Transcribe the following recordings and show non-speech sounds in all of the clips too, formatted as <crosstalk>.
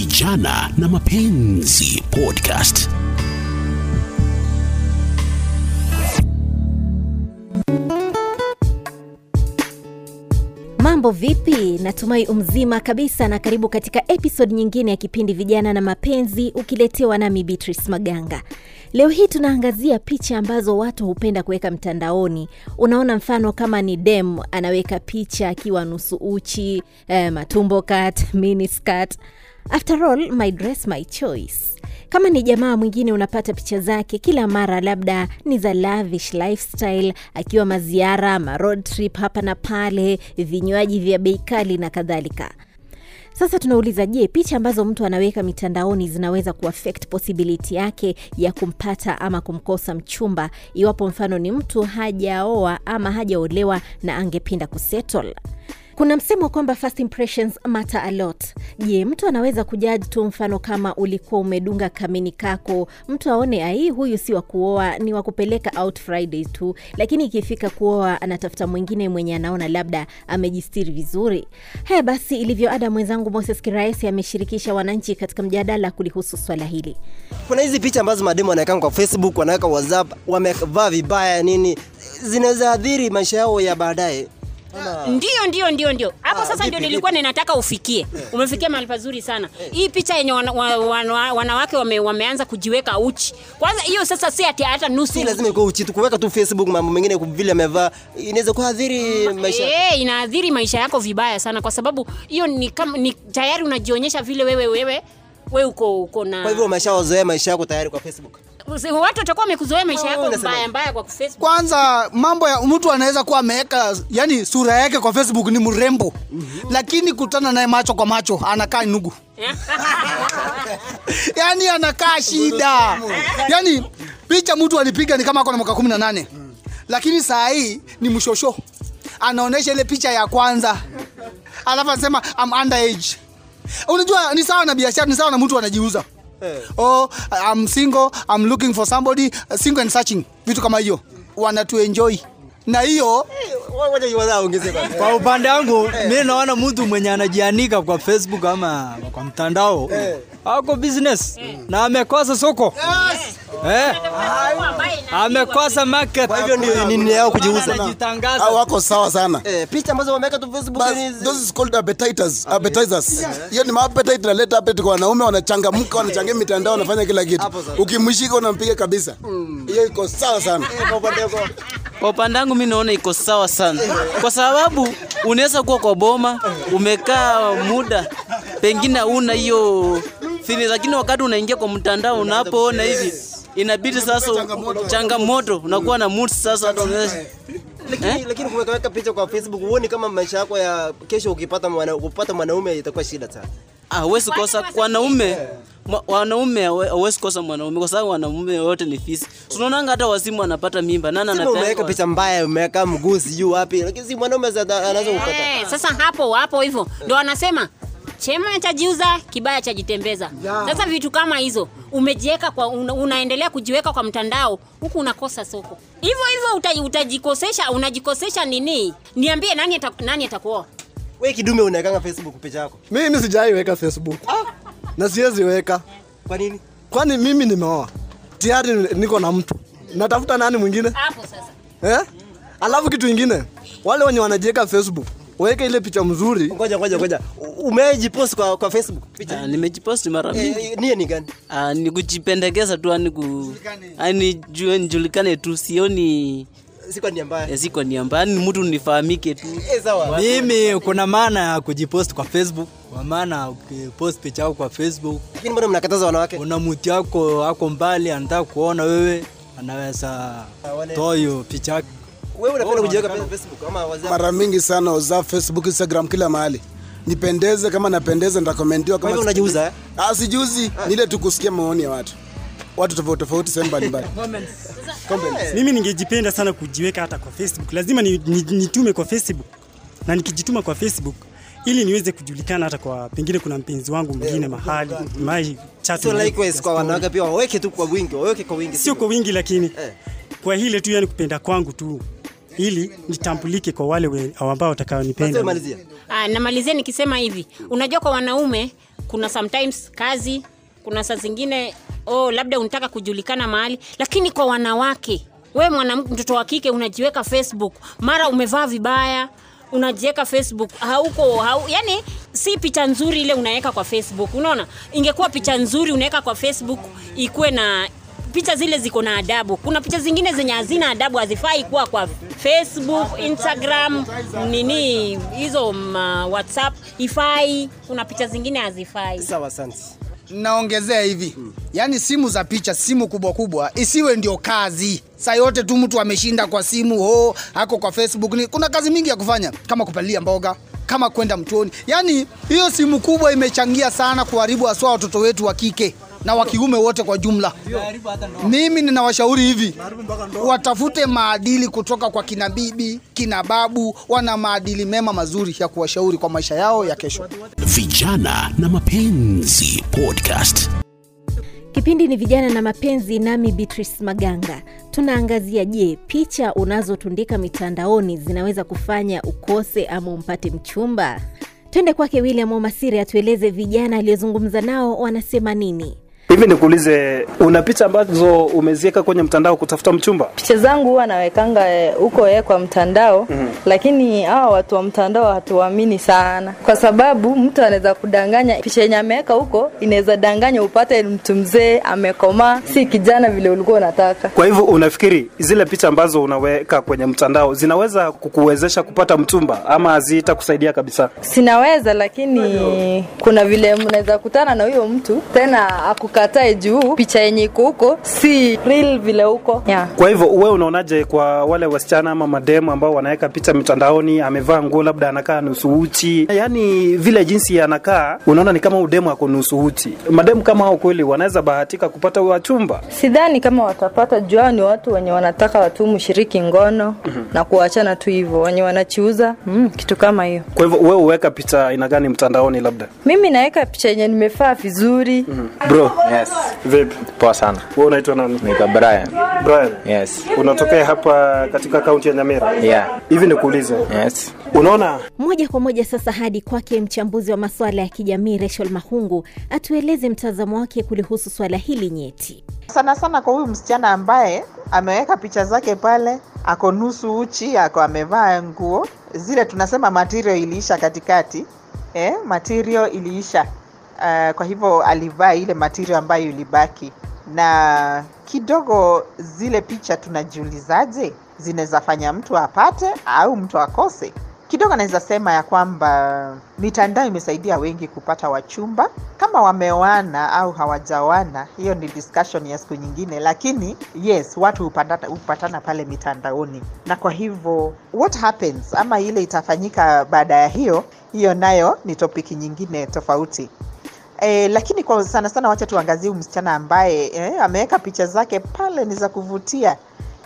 Vijana na Mapenzi Podcast. Mambo vipi? Natumai umzima kabisa, na karibu katika episode nyingine ya kipindi Vijana na Mapenzi, ukiletewa nami Beatrice Maganga. Leo hii tunaangazia picha ambazo watu hupenda kuweka mtandaoni. Unaona, mfano kama ni dem anaweka picha akiwa nusu uchi, eh, matumbo cut, mini skirt. After all, my dress my choice. Kama ni jamaa mwingine unapata picha zake kila mara, labda ni za lavish lifestyle, akiwa maziara, ma trip hapa na pale, vinywaji vya bei kali na kadhalika. Sasa tunauliza, je, picha ambazo mtu anaweka mitandaoni zinaweza kuaffect possibility yake ya kumpata ama kumkosa mchumba, iwapo mfano ni mtu hajaoa ama hajaolewa na angependa kusettle? Kuna msemo kwamba first impressions matter a lot. Je, mtu anaweza kujaji tu, mfano kama ulikuwa umedunga kamini kako, mtu aone ai, huyu si wa kuoa, ni wa kupeleka out Friday tu, lakini ikifika kuoa anatafuta mwingine mwenye anaona labda amejistiri vizuri. Haya basi, ilivyo ada, mwenzangu Moses Kiraesi ameshirikisha wananchi katika mjadala kulihusu swala hili. kuna hizi picha ambazo mademu wanaweka kwa facebook wanaweka whatsapp wamevaa vibaya nini zinaweza adhiri maisha yao ya baadaye ndio ndio ndio ndio. Hapo Ah, sasa ndio nilikuwa ninataka ufikie. Umefikia mahali pazuri sana. Hii picha yenye wana, wa, wana, wanawake wame, wameanza kujiweka uchi. Kwanza hiyo sasa si ati hata nusu. Si lazima tu facebook mambo mengine vile amevaa inaweza kuadhiri maisha. Eh, inaathiri maisha yako vibaya sana kwa sababu hiyo ni kama ni tayari unajionyesha vile wewe wewe we uko uko na kwa hivyo umeshawazoea maisha yako tayari kwa facebook watu watakuwa wamekuzoea maisha yako mbaya mbaya kwa Facebook? Kwanza mambo ya mtu anaweza kuwa ameweka yani sura yake kwa facebook ni mrembo. Mm-hmm. lakini kutana naye macho kwa macho anakaa nugu. <laughs> Yani anakaa shida. Yani picha mtu alipiga ni kama ako na mwaka kumi na nane. Lakini saa hii ni mshosho. Anaonyesha ile picha ya kwanza. Alafu anasema I'm underage unajua ni sawa na biashara ni sawa na mtu anajiuza Eh. oh, I'm single, I'm looking for somebody, single and searching, vitu kama hiyo. Wanatuenjoy na hiyo kwanza. Kwa upande wangu mi naona mtu mwenye anajianika kwa Facebook ama kwa mtandao ako business. Na amekosa soko. Eh, amekosa market. Kwa hivyo ndio nini yao kujiuza? Anajitangaza. Hao wako sawa sana? Eh, picha ambazo wameweka tu facebook ni- those is called appetiters appetizers. Hiyo ni appetite kwa wanaume wanachangamka wanachangia mitandao wanafanya kila kitu. Ukimwishika ukimshika unampiga kabisa. Hiyo iko sawa sana. Eh, kwa upande wako Kwa upande wangu mi naona iko sawa sana, kwa sababu unaweza kuwa kwa boma umekaa muda pengine una hiyo fili, lakini wakati unaingia kwa mtandao unapoona hivi inabidi sasa changamoto, unakuwa na mood sasa. Hata unaweza lakini lakini kuweka picha kwa facebook huoni kama maisha yako ya kesho ukipata mwana, kupata mwanaume itakuwa shida sana? Ah, huwezi kosa. Wanaume mwa- wanaume hawe- hawezi kosa mwanaume kwa sababu wanaume wote ni fisi. Tunaonanga hata wasimu anapata mimba, nani Sema umeweka picha mbaya umeweka mguu sijui wapi lakini si mwanaume za- anaweza Eh, sasa hapo hapo hivyo. Ndo wanasema chema chajiuza kibaya chajitembeza. Sasa vitu kama hizo umejiweka kwa una, unaendelea kujiweka kwa mtandao huku unakosa soko. Hivyo hivyo uta, utajikosesha unajikosesha nini? Niambie nani ata, nani atakuoa? We kidume unaekanga facebook picha yako? Mimi sijaiweka facebook na siwezi weka. Kwa nini? Kwani mimi nimeoa? Tayari niko na mtu. Natafuta nani mwingine? Hapo sasa. Eh? alafu kitu ingine. Wale wenye wanajiweka facebook weke ile picha mzuri. Ngoja ngoja ngoja. Umejipost kwa, kwa facebook picha? Ah, nimejipost mara mingi. eh, nie ni gani? Ah, ni kujipendekeza tu ani ku ani jue nijulikane tu sioni si nia mbaya. Eh, nia mbaya. Ni mtu nifahamike tu. Eh, sawa. Mimi kuna maana ya kujipost kwa Facebook, kwa maana ukipost picha yako kwa Facebook, lakini bado mnakataza wanawake? kuna mtu wako ako mbali anataka kuona wewe, anaweza toa hiyo picha yake. wewe unapenda kujiweka facebook ama wazee? Mara mingi sana uza facebook instagram kila mahali. Nipendeze kama napendeza nitakomentiwa kama unajiuza eh? Ah, sijuzi nile tukusikia kusikia maoni ya watu watu tofauti tofauti sehemu mbalimbali. Mimi ningejipenda sana kujiweka hata kwa facebook. Lazima ni, ni, nitume kwa facebook. Na nikijituma kwa facebook ili niweze kujulikana hata kwa pengine kuna mpenzi wangu mwingine mahali mai chat so likewise kwa wanawake pia waweke tu kwa wingi waweke kwa wingi sio kwa wingi lakini Eh. kwa hile tu yani kupenda kwangu tu ili nitambulike kwa wale ambao watakaonipenda. Ah, namalizia nikisema hivi. Unajua kwa wanaume kuna sometimes kazi kuna saa zingine oh, labda unataka kujulikana mahali lakini kwa wanawake. We mtoto wa kike unajiweka facebook. Mara umevaa vibaya unajiweka facebook. Hauko hau, yani si picha nzuri ile unaweka kwa facebook. Unaona? Ingekuwa picha nzuri unaweka kwa facebook ikuwe na picha zile ziko na adabu. Kuna picha zingine zenye hazina adabu hazifai kuwa kwa facebook instagram nini hizo ma, whatsapp ifai kuna picha zingine hazifai. Sawa asante naongezea hivi. Yaani simu za picha simu kubwa kubwa isiwe ndio kazi. Saa yote tu mtu ameshinda kwa simu ho ako kwa facebook. Ni, kuna kazi mingi ya kufanya. Kama kupalilia mboga kama kwenda mtoni. Yaani hiyo simu kubwa imechangia sana kuharibu haswa watoto wetu wa kike na wa kiume wote kwa jumla mimi ninawashauri hivi watafute maadili kutoka kwa kina bibi kina babu wana maadili mema mazuri ya kuwashauri kwa maisha yao ya kesho Vijana na Mapenzi Podcast. Kipindi ni vijana na mapenzi, nami Beatrice Maganga. Tunaangazia, je, picha unazotundika mitandaoni zinaweza kufanya ukose ama umpate mchumba? Twende kwake William Omasiri atueleze vijana aliyozungumza nao wanasema nini. Hivi nikuulize, una picha ambazo umeziweka kwenye mtandao kutafuta mchumba? picha zangu huwa nawekanga eh, huko e, kwa mtandao Mhm. Lakini hawa watu wa mtandao hatuamini sana kwa sababu mtu anaweza kudanganya picha yenye ameweka huko inaweza danganya upate mtu mzee amekomaa si kijana vile ulikuwa unataka Kwa hivyo unafikiri zile picha ambazo unaweka kwenye mtandao zinaweza kukuwezesha kupata mtumba ama hazitakusaidia kabisa? sinaweza lakini kuna vile mnaweza kutana na huyo mtu tena akukatae juu picha yenye iko huko si real vile huko yeah. Kwa hivyo wewe unaonaje kwa wale wasichana ama mademu ambao wanaweka picha mitandaoni, amevaa nguo labda anakaa nusu uchi, yaani vile jinsi anakaa, unaona ni kama udemu ako nusu uchi. Mademu kama hao kweli wanaweza bahatika kupata wachumba? sidhani kama watapata jua ni watu wenye wanataka watu mshiriki ngono na kuachana tu hivyo wenye wanachiuza mm, kitu kama hiyo Kwa hivyo wewe uweka picha aina gani mtandaoni labda? mimi naweka picha yenye nimefaa vizuri Bro, yes. Vipi? Poa sana. Wewe unaitwa nani? Naitwa Brian. Brian. Yes. Unatokea hapa katika kaunti ya Nyamira? Yeah. Hivi nikuulize. Yes. Unaona Moja kwa moja sasa hadi kwake mchambuzi wa masuala ya kijamii Rachel Mahungu atueleze mtazamo wake kulihusu swala hili nyeti. sana sana kwa huyu msichana ambaye ameweka picha zake pale ako nusu uchi ako amevaa nguo zile tunasema material iliisha katikati eh, material iliisha uh, kwa hivyo alivaa ile material ambayo ilibaki na kidogo zile picha tunajiulizaje zinaweza fanya mtu apate au mtu akose. Kidogo anaweza sema ya kwamba mitandao imesaidia wengi kupata wachumba. Kama wameoana au hawajaoana hiyo ni discussion ya siku nyingine. Lakini yes watu hupatana, hupatana pale mitandaoni. Na kwa hivyo what happens? Ama ile itafanyika baada ya hiyo hiyo nayo ni topiki nyingine tofauti. E, lakini kwa sana sana wacha tuangazie msichana ambaye e, ameweka picha zake pale ni za kuvutia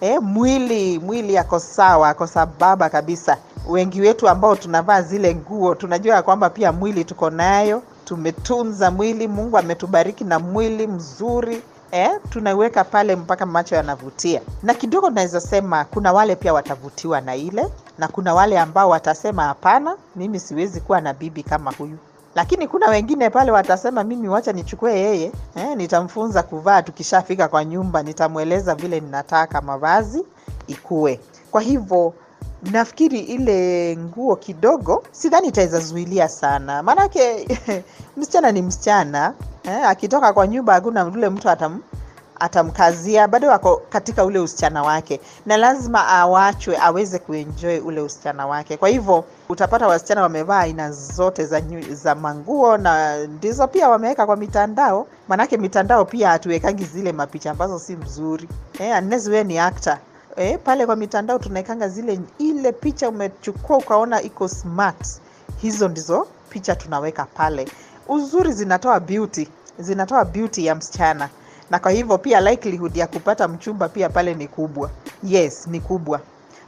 e, mwili mwili ako sawa ako sababa kabisa. Wengi wetu ambao tunavaa zile nguo tunajua kwamba pia mwili tuko nayo. Tumetunza mwili mungu ametubariki na mwili mzuri. Eh, tunaiweka pale mpaka macho yanavutia. Na kidogo naweza sema kuna wale pia watavutiwa na ile na kuna wale ambao watasema hapana mimi siwezi kuwa na bibi kama huyu lakini kuna wengine pale watasema mimi wacha nichukue yeye eh, nitamfunza kuvaa. Tukishafika kwa nyumba nitamweleza vile ninataka mavazi ikue. Kwa hivyo nafikiri ile nguo kidogo sidhani itaweza zuilia sana. Maanake <laughs> msichana ni msichana eh, akitoka kwa nyumba hakuna yule mtu atam, atamkazia bado ako katika ule usichana wake na lazima awachwe aweze kuenjoy ule usichana wake. Kwa hivyo utapata wasichana wamevaa aina zote za, nyu- za manguo na ndizo pia wameweka kwa mitandao. Manake mitandao pia hatuwekangi zile mapicha ambazo si mzuri. Eh, unless wewe ni actor. Eh, pale kwa mitandao tunaekanga zile ile picha umechukua ukaona iko smart. Hizo ndizo picha tunaweka pale. Uzuri zinatoa beauty zinatoa beauty ya msichana na kwa hivyo pia likelihood ya kupata mchumba pia pale ni kubwa. Yes ni kubwa.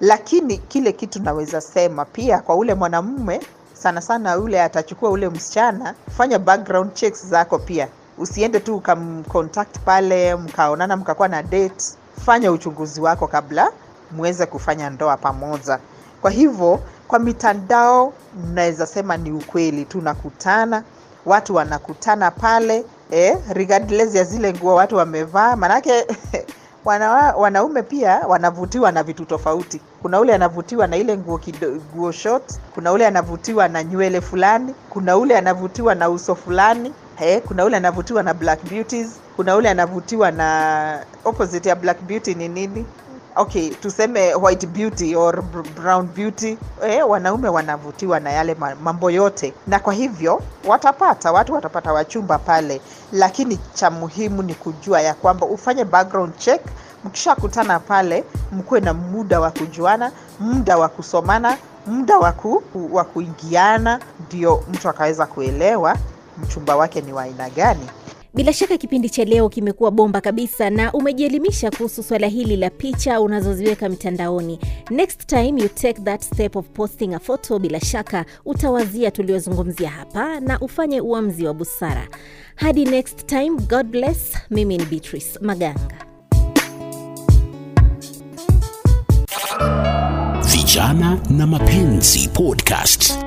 Lakini kile kitu naweza sema pia kwa ule mwanamume sana sana ule atachukua ule msichana fanya background checks zako pia. Usiende tu ukamcontact pale mkaonana mkakuwa na date. Fanya uchunguzi wako kabla muweze kufanya ndoa pamoja. Kwa hivyo kwa mitandao naweza sema ni ukweli. Tunakutana watu wanakutana pale eh, regardless ya zile nguo watu wamevaa manake <laughs> wana, wanaume pia wanavutiwa na vitu tofauti. Kuna ule anavutiwa na ile nguo kido, nguo short kuna ule anavutiwa na nywele fulani kuna ule anavutiwa na uso fulani eh, kuna ule anavutiwa na black beauties kuna ule anavutiwa na opposite ya black beauty ni nini okay tuseme white beauty or brown beauty eh, wanaume wanavutiwa na yale mambo yote. Na kwa hivyo watapata watu watapata wachumba pale. Lakini cha muhimu ni kujua ya kwamba ufanye background check. Mkishakutana pale mkuwe na muda wa kujuana muda wa kusomana muda wa kuingiana. Ndio mtu akaweza kuelewa mchumba wake ni wa aina gani Bila shaka kipindi cha leo kimekuwa bomba kabisa na umejielimisha kuhusu swala hili la picha unazoziweka mtandaoni. Next time you take that step of posting a photo, bila shaka utawazia tuliozungumzia hapa na ufanye uamuzi wa busara. Hadi next time, God bless. Mimi ni Beatrice Maganga. Vijana na Mapenzi Podcast.